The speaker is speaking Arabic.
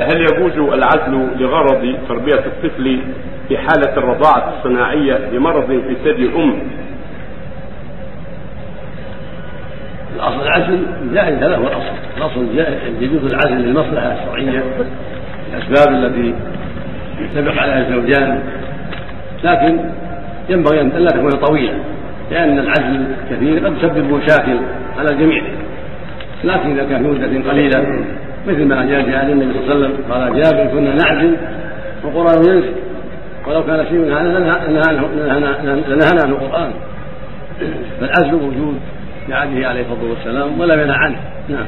هل يجوز العزل لغرض تربية الطفل في حالة الرضاعة الصناعية لمرض في ثدي الأم؟ الأصل العزل جائز هذا هو الأصل. الأصل يجوز العزل للمصلحة الشرعية الاسباب التي يتفق عليها الزوجان. لكن ينبغي أن لا تكون طويلة لأن العزل الكثير قد يسبب مشاكل على الجميع. لكن إذا كان في مدة قليلة مثل ما جاء في النبي صلى الله عليه وسلم قال جابر كنا نعزل والقران ينزل ولو كان شيء من هذا لنهانا عن القرآن. فالعزل موجود لعهده عليه الصلاة والسلام ولا منع عنه. نعم.